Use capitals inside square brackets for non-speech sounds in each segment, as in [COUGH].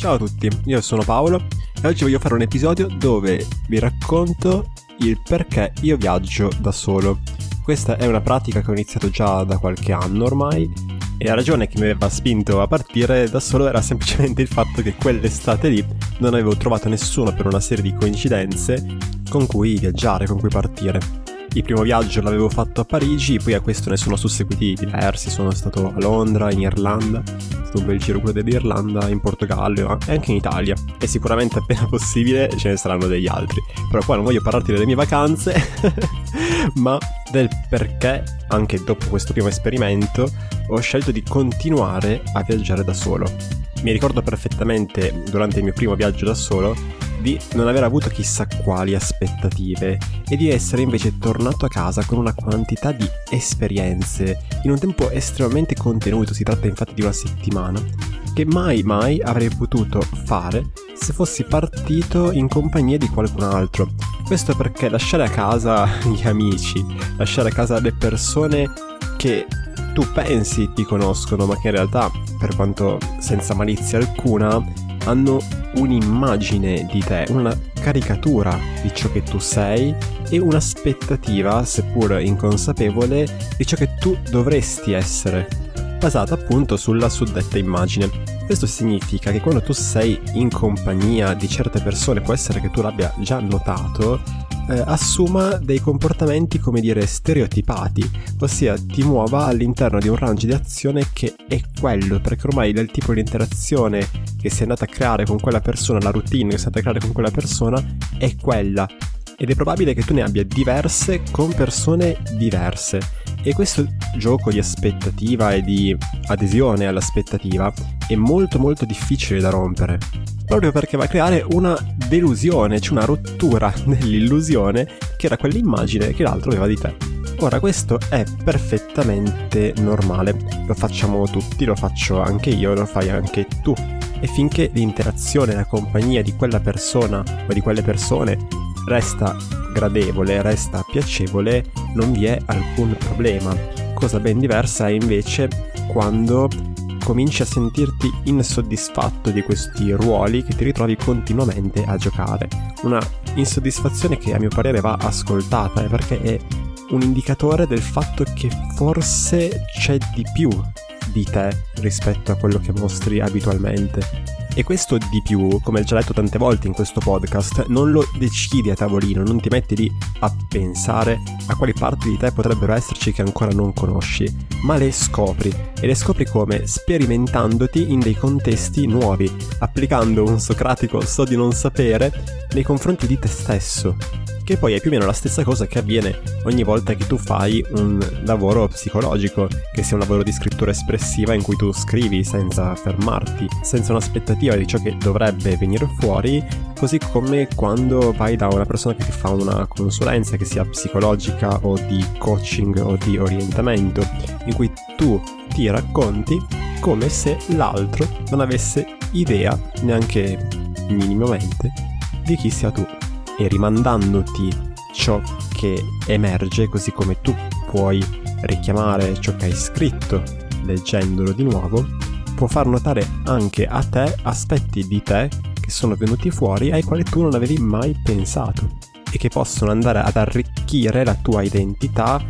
Ciao a tutti, io sono Paolo e oggi voglio fare un episodio dove vi racconto il perché io viaggio da solo. Questa è una pratica che ho iniziato già da qualche anno ormai e la ragione che mi aveva spinto a partire da solo era semplicemente il fatto che quell'estate lì non avevo trovato nessuno per una serie di coincidenze con cui viaggiare, con cui partire. Il primo viaggio l'avevo fatto a Parigi, poi a questo ne sono susseguiti diversi, sono stato a Londra, in Irlanda, è un bel giro quello dell'Irlanda, in Portogallo e anche in Italia. E sicuramente appena [LAUGHS] possibile ce ne saranno degli altri. Però qua non voglio parlarti delle mie vacanze, [LAUGHS] ma del perché, anche dopo questo primo esperimento, ho scelto di continuare a viaggiare da solo. Mi ricordo perfettamente durante il mio primo viaggio da solo di non aver avuto chissà quali aspettative e di essere invece tornato a casa con una quantità di esperienze in un tempo estremamente contenuto, si tratta infatti di una settimana, che mai mai avrei potuto fare se fossi partito in compagnia di qualcun altro. Questo perché lasciare a casa [LAUGHS] gli amici, lasciare a casa le persone che tu pensi ti conoscono, ma che in realtà, per quanto senza malizia alcuna, hanno un'immagine di te, una caricatura di ciò che tu sei e un'aspettativa, seppur inconsapevole, di ciò che tu dovresti essere, basata appunto sulla suddetta immagine. Questo significa che quando tu sei in compagnia di certe persone, può essere che tu l'abbia già notato, eh, assuma dei comportamenti, come dire, stereotipati, ossia ti muova all'interno di un range di azione che è quello, perché ormai del tipo di interazione che sei andata a creare con quella persona, la routine che sei andata a creare con quella persona, è quella. Ed è probabile che tu ne abbia diverse con persone diverse. E questo gioco di aspettativa e di adesione all'aspettativa è molto molto difficile da rompere proprio perché va a creare una delusione, cioè una rottura [LAUGHS] dell'illusione che era quell'immagine che l'altro aveva di te. Ora questo è perfettamente normale, lo facciamo tutti, lo faccio anche io, lo fai anche tu. E finché l'interazione, la compagnia di quella persona o di quelle persone resta gradevole, resta piacevole, non vi è alcun problema. Cosa ben diversa è invece quando cominci a sentirti insoddisfatto di questi ruoli che ti ritrovi continuamente a giocare. Una insoddisfazione che a mio parere va ascoltata perché è un indicatore del fatto che forse c'è di più di te rispetto a quello che mostri abitualmente. E questo di più, come già detto tante volte in questo podcast, non lo decidi a tavolino, non ti metti lì a pensare a quali parti di te potrebbero esserci che ancora non conosci, ma le scopri. E le scopri come? Sperimentandoti in dei contesti nuovi, applicando un socratico so di non sapere nei confronti di te stesso che poi è più o meno la stessa cosa che avviene ogni volta che tu fai un lavoro psicologico, che sia un lavoro di scrittura espressiva in cui tu scrivi senza fermarti, senza un'aspettativa di ciò che dovrebbe venire fuori, così come quando vai da una persona che ti fa una consulenza, che sia psicologica o di coaching o di orientamento, in cui tu ti racconti come se l'altro non avesse idea, neanche minimamente, di chi sia tu e rimandandoti ciò che emerge, così come tu puoi richiamare ciò che hai scritto leggendolo di nuovo, può far notare anche a te aspetti di te che sono venuti fuori ai quali tu non avevi mai pensato e che possono andare ad arricchire la tua identità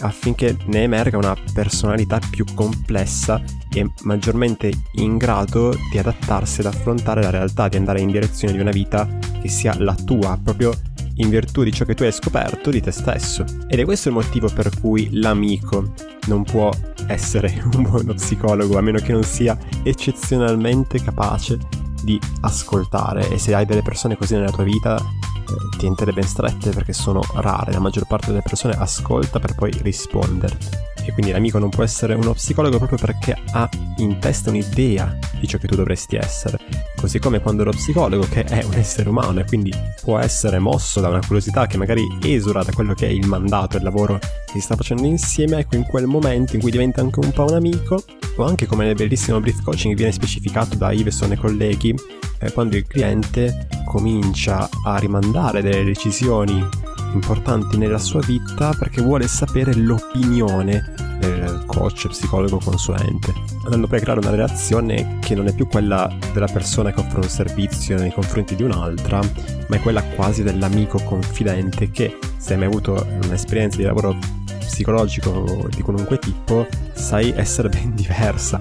affinché ne emerga una personalità più complessa e maggiormente in grado di adattarsi ad affrontare la realtà, di andare in direzione di una vita che sia la tua, proprio in virtù di ciò che tu hai scoperto di te stesso. Ed è questo il motivo per cui l'amico non può essere [LAUGHS] un buono psicologo a meno che non sia eccezionalmente capace di ascoltare e se hai delle persone così nella tua vita eh, tientele ben strette perché sono rare, la maggior parte delle persone ascolta per poi risponderti e quindi l'amico non può essere uno psicologo proprio perché ha in testa un'idea di ciò che tu dovresti essere. Così come quando lo psicologo, che è un essere umano e quindi può essere mosso da una curiosità che magari esula da quello che è il mandato, il lavoro che si sta facendo insieme, ecco in quel momento in cui diventa anche un po' un amico, o anche come nel bellissimo brief coaching viene specificato da Iveson e colleghi, eh, quando il cliente comincia a rimandare delle decisioni importanti nella sua vita perché vuole sapere l'opinione il coach, psicologo, consulente, andando poi a creare una relazione che non è più quella della persona che offre un servizio nei confronti di un'altra, ma è quella quasi dell'amico confidente che se hai mai avuto un'esperienza di lavoro psicologico di qualunque tipo, sai essere ben diversa.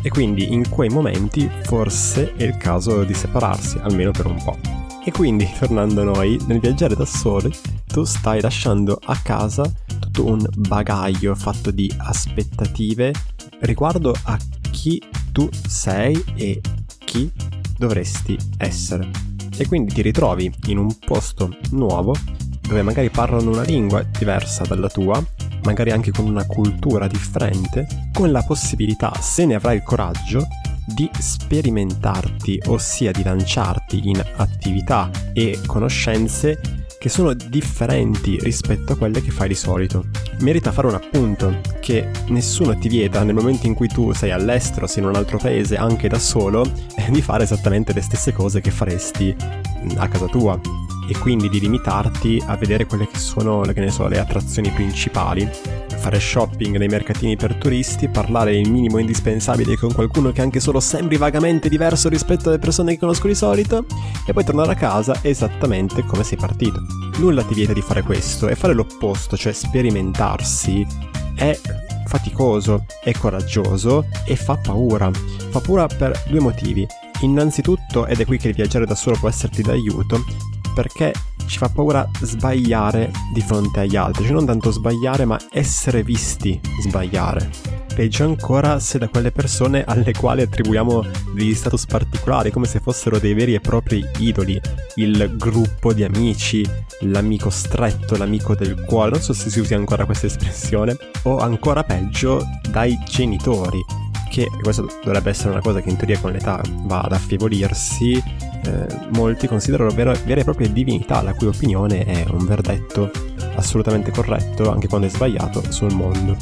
E quindi in quei momenti forse è il caso di separarsi, almeno per un po'. E quindi, tornando a noi, nel viaggiare da soli, tu stai lasciando a casa tutto un bagaglio fatto di aspettative riguardo a chi tu sei e chi dovresti essere. E quindi ti ritrovi in un posto nuovo dove magari parlano una lingua diversa dalla tua, magari anche con una cultura differente, con la possibilità, se ne avrai il coraggio, di sperimentarti, ossia di lanciarti in attività e conoscenze che sono differenti rispetto a quelle che fai di solito. Merita fare un appunto che nessuno ti vieta nel momento in cui tu sei all'estero, sei in un altro paese, anche da solo, [LAUGHS] di fare esattamente le stesse cose che faresti a casa tua e quindi di limitarti a vedere quelle che sono che so, le attrazioni principali, fare shopping nei mercatini per turisti, parlare il minimo indispensabile con qualcuno che anche solo sembri vagamente diverso rispetto alle persone che conosco di solito e poi tornare a casa esattamente come sei partito. Nulla ti vieta di fare questo e fare l'opposto, cioè sperimentarsi, è faticoso, è coraggioso e fa paura. Fa paura per due motivi. Innanzitutto, ed è qui che il viaggiare da solo può esserti d'aiuto, perché ci fa paura sbagliare di fronte agli altri, cioè non tanto sbagliare ma essere visti sbagliare. Peggio ancora se da quelle persone alle quali attribuiamo degli status particolari, come se fossero dei veri e propri idoli, il gruppo di amici, l'amico stretto, l'amico del cuore, non so se si usi ancora questa espressione, o ancora peggio dai genitori, che questo dovrebbe essere una cosa che in teoria con l'età va ad affievolirsi, eh, molti considerano vera, vera e propria divinità, la cui opinione è un verdetto assolutamente corretto, anche quando è sbagliato, sul mondo.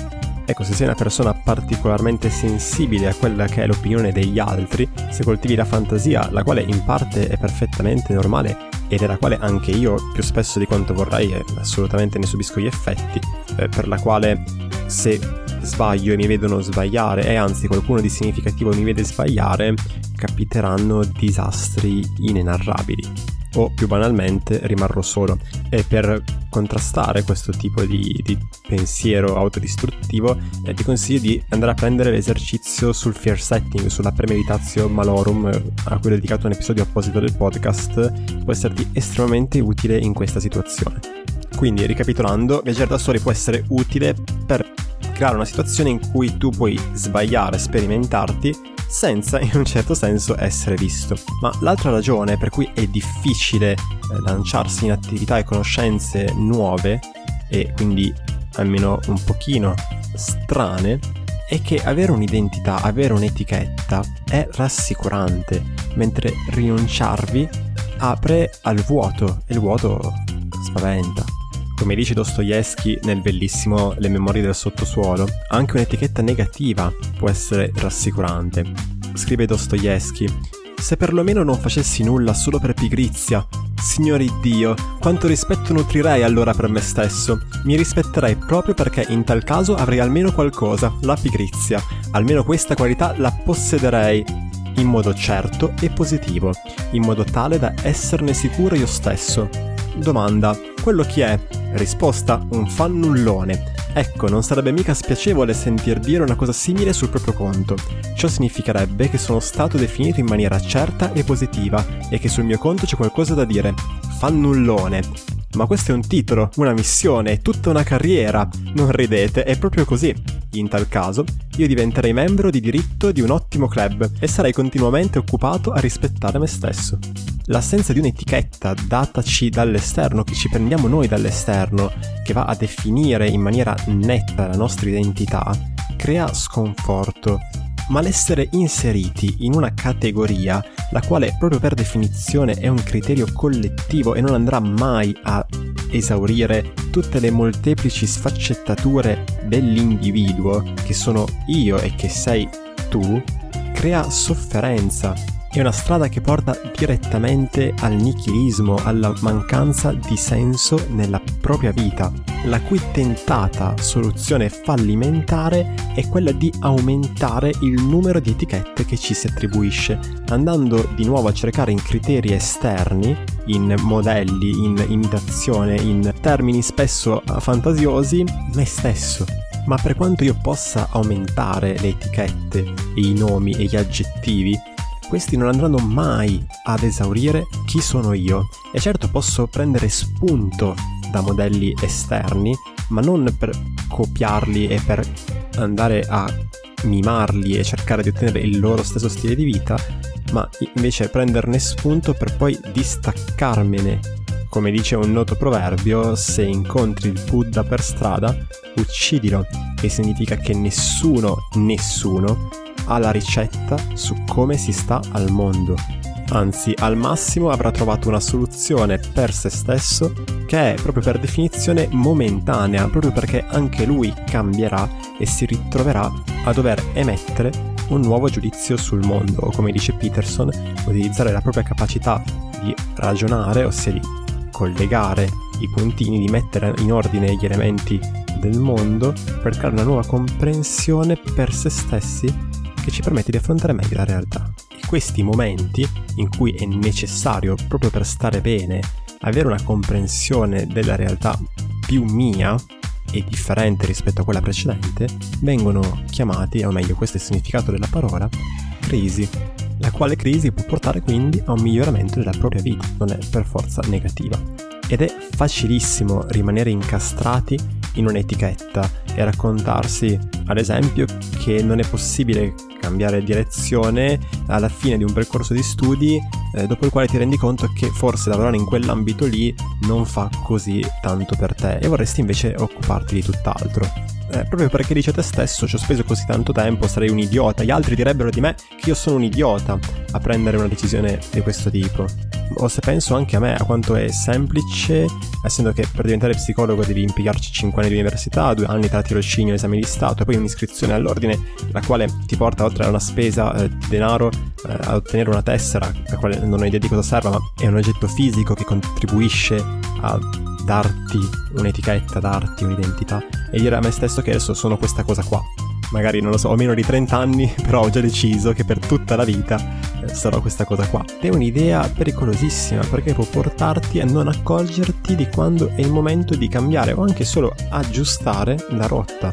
Ecco, se sei una persona particolarmente sensibile a quella che è l'opinione degli altri, se coltivi la fantasia, la quale in parte è perfettamente normale e della quale anche io più spesso di quanto vorrei assolutamente ne subisco gli effetti, eh, per la quale se sbaglio e mi vedono sbagliare e anzi qualcuno di significativo mi vede sbagliare, capiteranno disastri inenarrabili o più banalmente rimarrò solo. E per contrastare questo tipo di, di pensiero autodistruttivo eh, ti consiglio di andare a prendere l'esercizio sul fear setting, sulla premeditatio malorum, eh, a cui ho dedicato un episodio apposito del podcast, può esserti estremamente utile in questa situazione. Quindi, ricapitolando, viaggiare da soli può essere utile per creare una situazione in cui tu puoi sbagliare, sperimentarti, senza in un certo senso essere visto. Ma l'altra ragione per cui è difficile eh, lanciarsi in attività e conoscenze nuove e quindi almeno un pochino strane è che avere un'identità, avere un'etichetta è rassicurante, mentre rinunciarvi apre al vuoto e il vuoto spaventa. Come dice Dostoevsky nel bellissimo Le memorie del sottosuolo, anche un'etichetta negativa può essere rassicurante. Scrive Dostoevsky, se perlomeno non facessi nulla solo per pigrizia, Signore Dio, quanto rispetto nutrirei allora per me stesso? Mi rispetterei proprio perché in tal caso avrei almeno qualcosa, la pigrizia. Almeno questa qualità la possederei in modo certo e positivo, in modo tale da esserne sicuro io stesso. Domanda, quello chi è? Risposta, un fannullone. Ecco, non sarebbe mica spiacevole sentir dire una cosa simile sul proprio conto. Ciò significherebbe che sono stato definito in maniera certa e positiva e che sul mio conto c'è qualcosa da dire. Fannullone. Ma questo è un titolo, una missione, tutta una carriera. Non ridete, è proprio così. In tal caso, io diventerei membro di diritto di un ottimo club e sarei continuamente occupato a rispettare me stesso l'assenza di un'etichetta dataci dall'esterno, che ci prendiamo noi dall'esterno, che va a definire in maniera netta la nostra identità, crea sconforto. Ma l'essere inseriti in una categoria, la quale proprio per definizione è un criterio collettivo e non andrà mai a esaurire tutte le molteplici sfaccettature dell'individuo, che sono io e che sei tu, crea sofferenza è una strada che porta direttamente al nichilismo, alla mancanza di senso nella propria vita, la cui tentata soluzione fallimentare è quella di aumentare il numero di etichette che ci si attribuisce, andando di nuovo a cercare in criteri esterni, in modelli, in imitazione, in termini spesso fantasiosi, me stesso. Ma per quanto io possa aumentare le etichette, i nomi e gli aggettivi, questi non andranno mai ad esaurire chi sono io. E certo posso prendere spunto da modelli esterni, ma non per copiarli e per andare a mimarli e cercare di ottenere il loro stesso stile di vita, ma invece prenderne spunto per poi distaccarmene. Come dice un noto proverbio, se incontri il Buddha per strada, uccidilo, che significa che nessuno, nessuno ha la ricetta su come si sta al mondo. Anzi, al massimo avrà trovato una soluzione per se stesso che è proprio per definizione momentanea, proprio perché anche lui cambierà e si ritroverà a dover emettere un nuovo giudizio sul mondo, o come dice Peterson, utilizzare la propria capacità di ragionare, ossia di collegare i puntini, di mettere in ordine gli elementi del mondo per creare una nuova comprensione per se stessi che ci permette di affrontare meglio la realtà. E questi momenti in cui è necessario, proprio per stare bene, avere una comprensione della realtà più mia e differente rispetto a quella precedente, vengono chiamati, o meglio questo è il significato della parola, crisi, la quale crisi può portare quindi a un miglioramento della propria vita, non è per forza negativa. Ed è facilissimo rimanere incastrati in un'etichetta e raccontarsi, ad esempio, che non è possibile cambiare direzione alla fine di un percorso di studi eh, dopo il quale ti rendi conto che forse lavorare in quell'ambito lì non fa così tanto per te e vorresti invece occuparti di tutt'altro. Eh, proprio perché dici a te stesso ci ho speso così tanto tempo, sarei un idiota, gli altri direbbero di me che io sono un idiota a prendere una decisione di questo tipo o se penso anche a me, a quanto è semplice, essendo che per diventare psicologo devi impiegarci 5 anni di università, 2 anni tra tirocinio esami di Stato e poi un'iscrizione all'ordine, la quale ti porta oltre a una spesa eh, di denaro eh, a ottenere una tessera, la quale non ho idea di cosa serva, ma è un oggetto fisico che contribuisce a darti un'etichetta, darti un'identità. E dire a me stesso che adesso sono questa cosa qua magari non lo so, ho meno di 30 anni, [LAUGHS] però ho già deciso che per tutta la vita eh, sarò questa cosa qua. È un'idea pericolosissima perché può portarti a non accorgerti di quando è il momento di cambiare o anche solo aggiustare la rotta.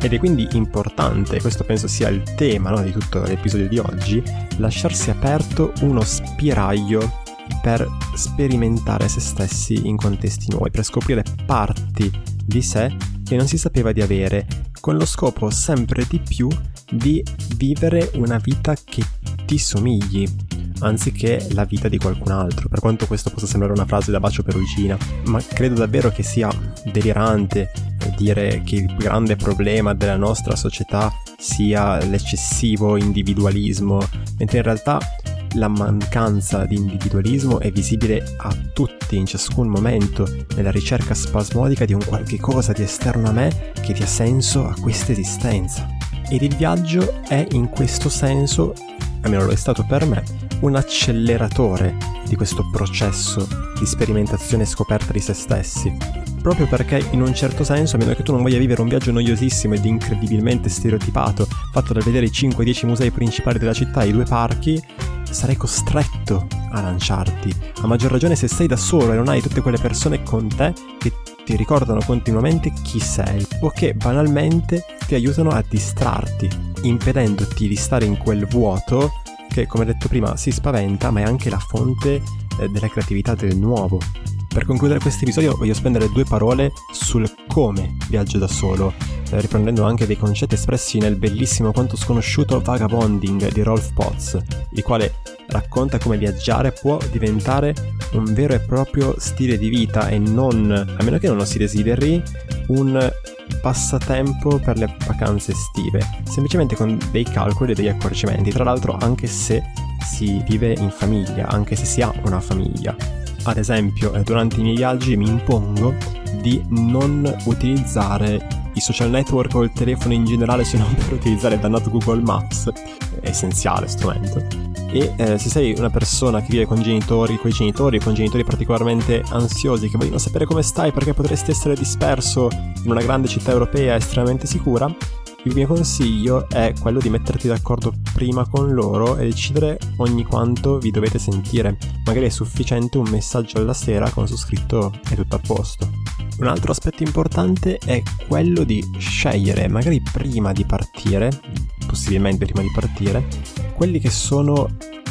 Ed è quindi importante, questo penso sia il tema no, di tutto l'episodio di oggi, lasciarsi aperto uno spiraglio per sperimentare se stessi in contesti nuovi, per scoprire parti di sé che non si sapeva di avere, con lo scopo sempre di più di vivere una vita che ti somigli, anziché la vita di qualcun altro, per quanto questo possa sembrare una frase da bacio perugina, ma credo davvero che sia delirante dire che il grande problema della nostra società sia l'eccessivo individualismo, mentre in realtà la mancanza di individualismo è visibile a tutti in ciascun momento nella ricerca spasmodica di un qualche cosa di esterno a me che dia senso a questa esistenza. Ed il viaggio è in questo senso, almeno lo è stato per me, un acceleratore di questo processo di sperimentazione e scoperta di se stessi. Proprio perché in un certo senso, a meno che tu non voglia vivere un viaggio noiosissimo ed incredibilmente stereotipato, fatto da vedere i 5-10 musei principali della città e i due parchi, sarai costretto a lanciarti, a maggior ragione se sei da solo e non hai tutte quelle persone con te che ti ricordano continuamente chi sei o che banalmente ti aiutano a distrarti, impedendoti di stare in quel vuoto che, come detto prima, si spaventa, ma è anche la fonte eh, della creatività del nuovo. Per concludere questo episodio voglio spendere due parole sul come viaggio da solo, eh, riprendendo anche dei concetti espressi nel bellissimo quanto sconosciuto Vagabonding di Rolf Potts, il quale racconta come viaggiare può diventare un vero e proprio stile di vita e non, a meno che non lo si desideri, un passatempo per le vacanze estive, semplicemente con dei calcoli e degli accorgimenti, tra l'altro anche se si vive in famiglia, anche se si ha una famiglia. Ad esempio, eh, durante i miei viaggi mi impongo di non utilizzare i social network o il telefono in generale se non [LAUGHS] per utilizzare il dannato Google Maps, essenziale strumento. E eh, se sei una persona che vive con genitori, con i genitori, con genitori particolarmente ansiosi che vogliono sapere come stai perché potresti essere disperso in una grande città europea estremamente sicura, il mio consiglio è quello di metterti d'accordo prima con loro e decidere ogni quanto vi dovete sentire. Magari è sufficiente un messaggio alla sera con su scritto è tutto a posto. Un altro aspetto importante è quello di scegliere, magari prima di partire, possibilmente prima di partire, quelli che sono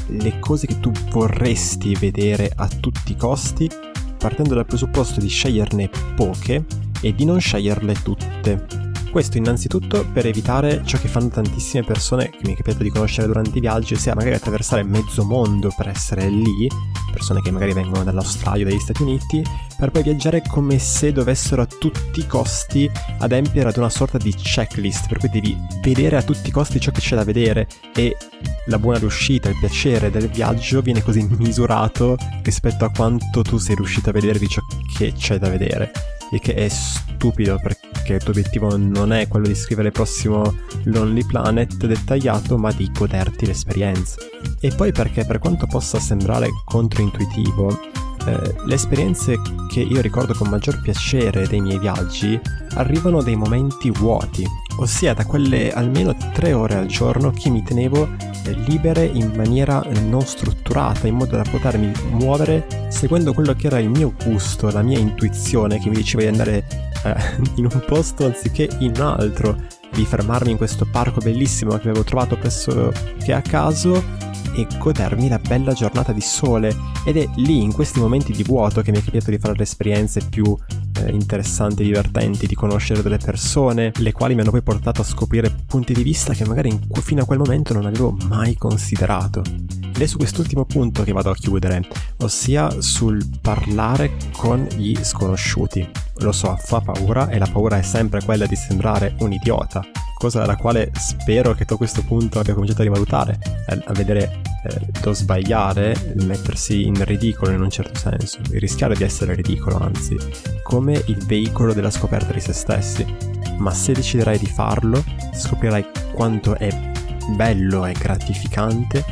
le cose che tu vorresti vedere a tutti i costi, partendo dal presupposto di sceglierne poche e di non sceglierle tutte. Questo innanzitutto per evitare ciò che fanno tantissime persone che mi è capitato di conoscere durante i viaggi, ossia magari attraversare mezzo mondo per essere lì, persone che magari vengono dall'Australia o dagli Stati Uniti, per poi viaggiare come se dovessero a tutti i costi adempiere ad una sorta di checklist, per cui devi vedere a tutti i costi ciò che c'è da vedere e la buona riuscita, il piacere del viaggio viene così misurato rispetto a quanto tu sei riuscito a vedere di ciò che c'è da vedere e che è stupido perché il tuo obiettivo non è quello di scrivere il prossimo Lonely Planet dettagliato, ma di goderti l'esperienza. E poi perché per quanto possa sembrare controintuitivo, eh, le esperienze che io ricordo con maggior piacere dei miei viaggi arrivano dai momenti vuoti, ossia da quelle almeno tre ore al giorno che mi tenevo eh, libere in maniera non strutturata, in modo da potermi muovere seguendo quello che era il mio gusto, la mia intuizione che mi diceva di andare eh, [LAUGHS] in un posto anziché in un altro, di fermarmi in questo parco bellissimo che avevo trovato presso che a caso e godermi la bella giornata di sole. Ed è lì in questi momenti di vuoto che mi è capitato di fare le esperienze più eh, interessanti e divertenti, di conoscere delle persone, le quali mi hanno poi portato a scoprire punti di vista che magari in, fino a quel momento non avevo mai considerato. Ed è su quest'ultimo punto che vado a chiudere, ossia sul parlare con gli sconosciuti. Lo so, fa paura e la paura è sempre quella di sembrare un idiota, cosa dalla quale spero che tu a questo punto abbia cominciato a rivalutare, a vedere eh, sbagliare, mettersi in ridicolo in un certo senso, rischiare di essere ridicolo anzi, come il veicolo della scoperta di se stessi. Ma se deciderai di farlo, scoprirai quanto è bello e gratificante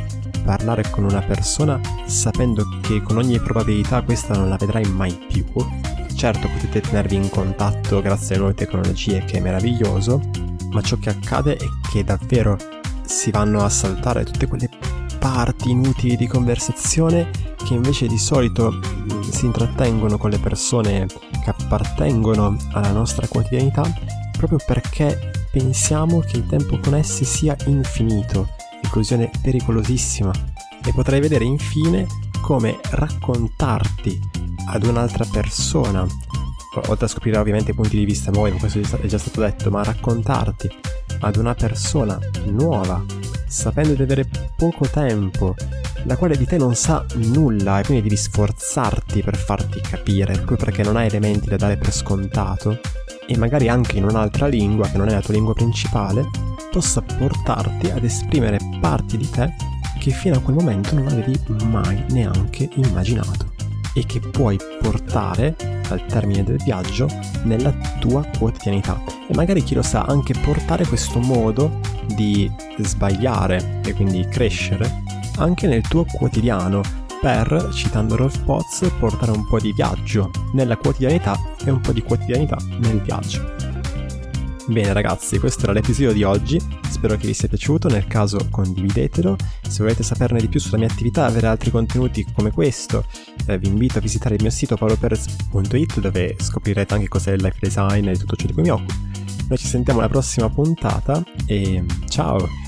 parlare con una persona sapendo che con ogni probabilità questa non la vedrai mai più. Certo potete tenervi in contatto grazie alle nuove tecnologie che è meraviglioso, ma ciò che accade è che davvero si vanno a saltare tutte quelle parti inutili di conversazione che invece di solito mm, si intrattengono con le persone che appartengono alla nostra quotidianità proprio perché pensiamo che il tempo con essi sia infinito, illusione pericolosissima. E potrai vedere infine come raccontarti ad un'altra persona oltre a scoprire ovviamente punti di vista nuovi, questo è già stato detto, ma raccontarti ad una persona nuova, sapendo di avere poco tempo, la quale di te non sa nulla e quindi devi sforzarti per farti capire, proprio perché non hai elementi da dare per scontato, e magari anche in un'altra lingua che non è la tua lingua principale, possa portarti ad esprimere parti di te che fino a quel momento non avevi mai neanche immaginato e che puoi portare al termine del viaggio nella tua quotidianità. E magari chi lo sa anche portare questo modo di sbagliare e quindi crescere anche nel tuo quotidiano. Per, citando Rolf Potts, portare un po' di viaggio nella quotidianità e un po' di quotidianità nel viaggio. Bene ragazzi, questo era l'episodio di oggi, spero che vi sia piaciuto, nel caso condividetelo, se volete saperne di più sulla mia attività avere altri contenuti come questo, eh, vi invito a visitare il mio sito paoloperez.it dove scoprirete anche cos'è il life design e tutto ciò di cui mi occupo. Noi ci sentiamo alla prossima puntata e ciao!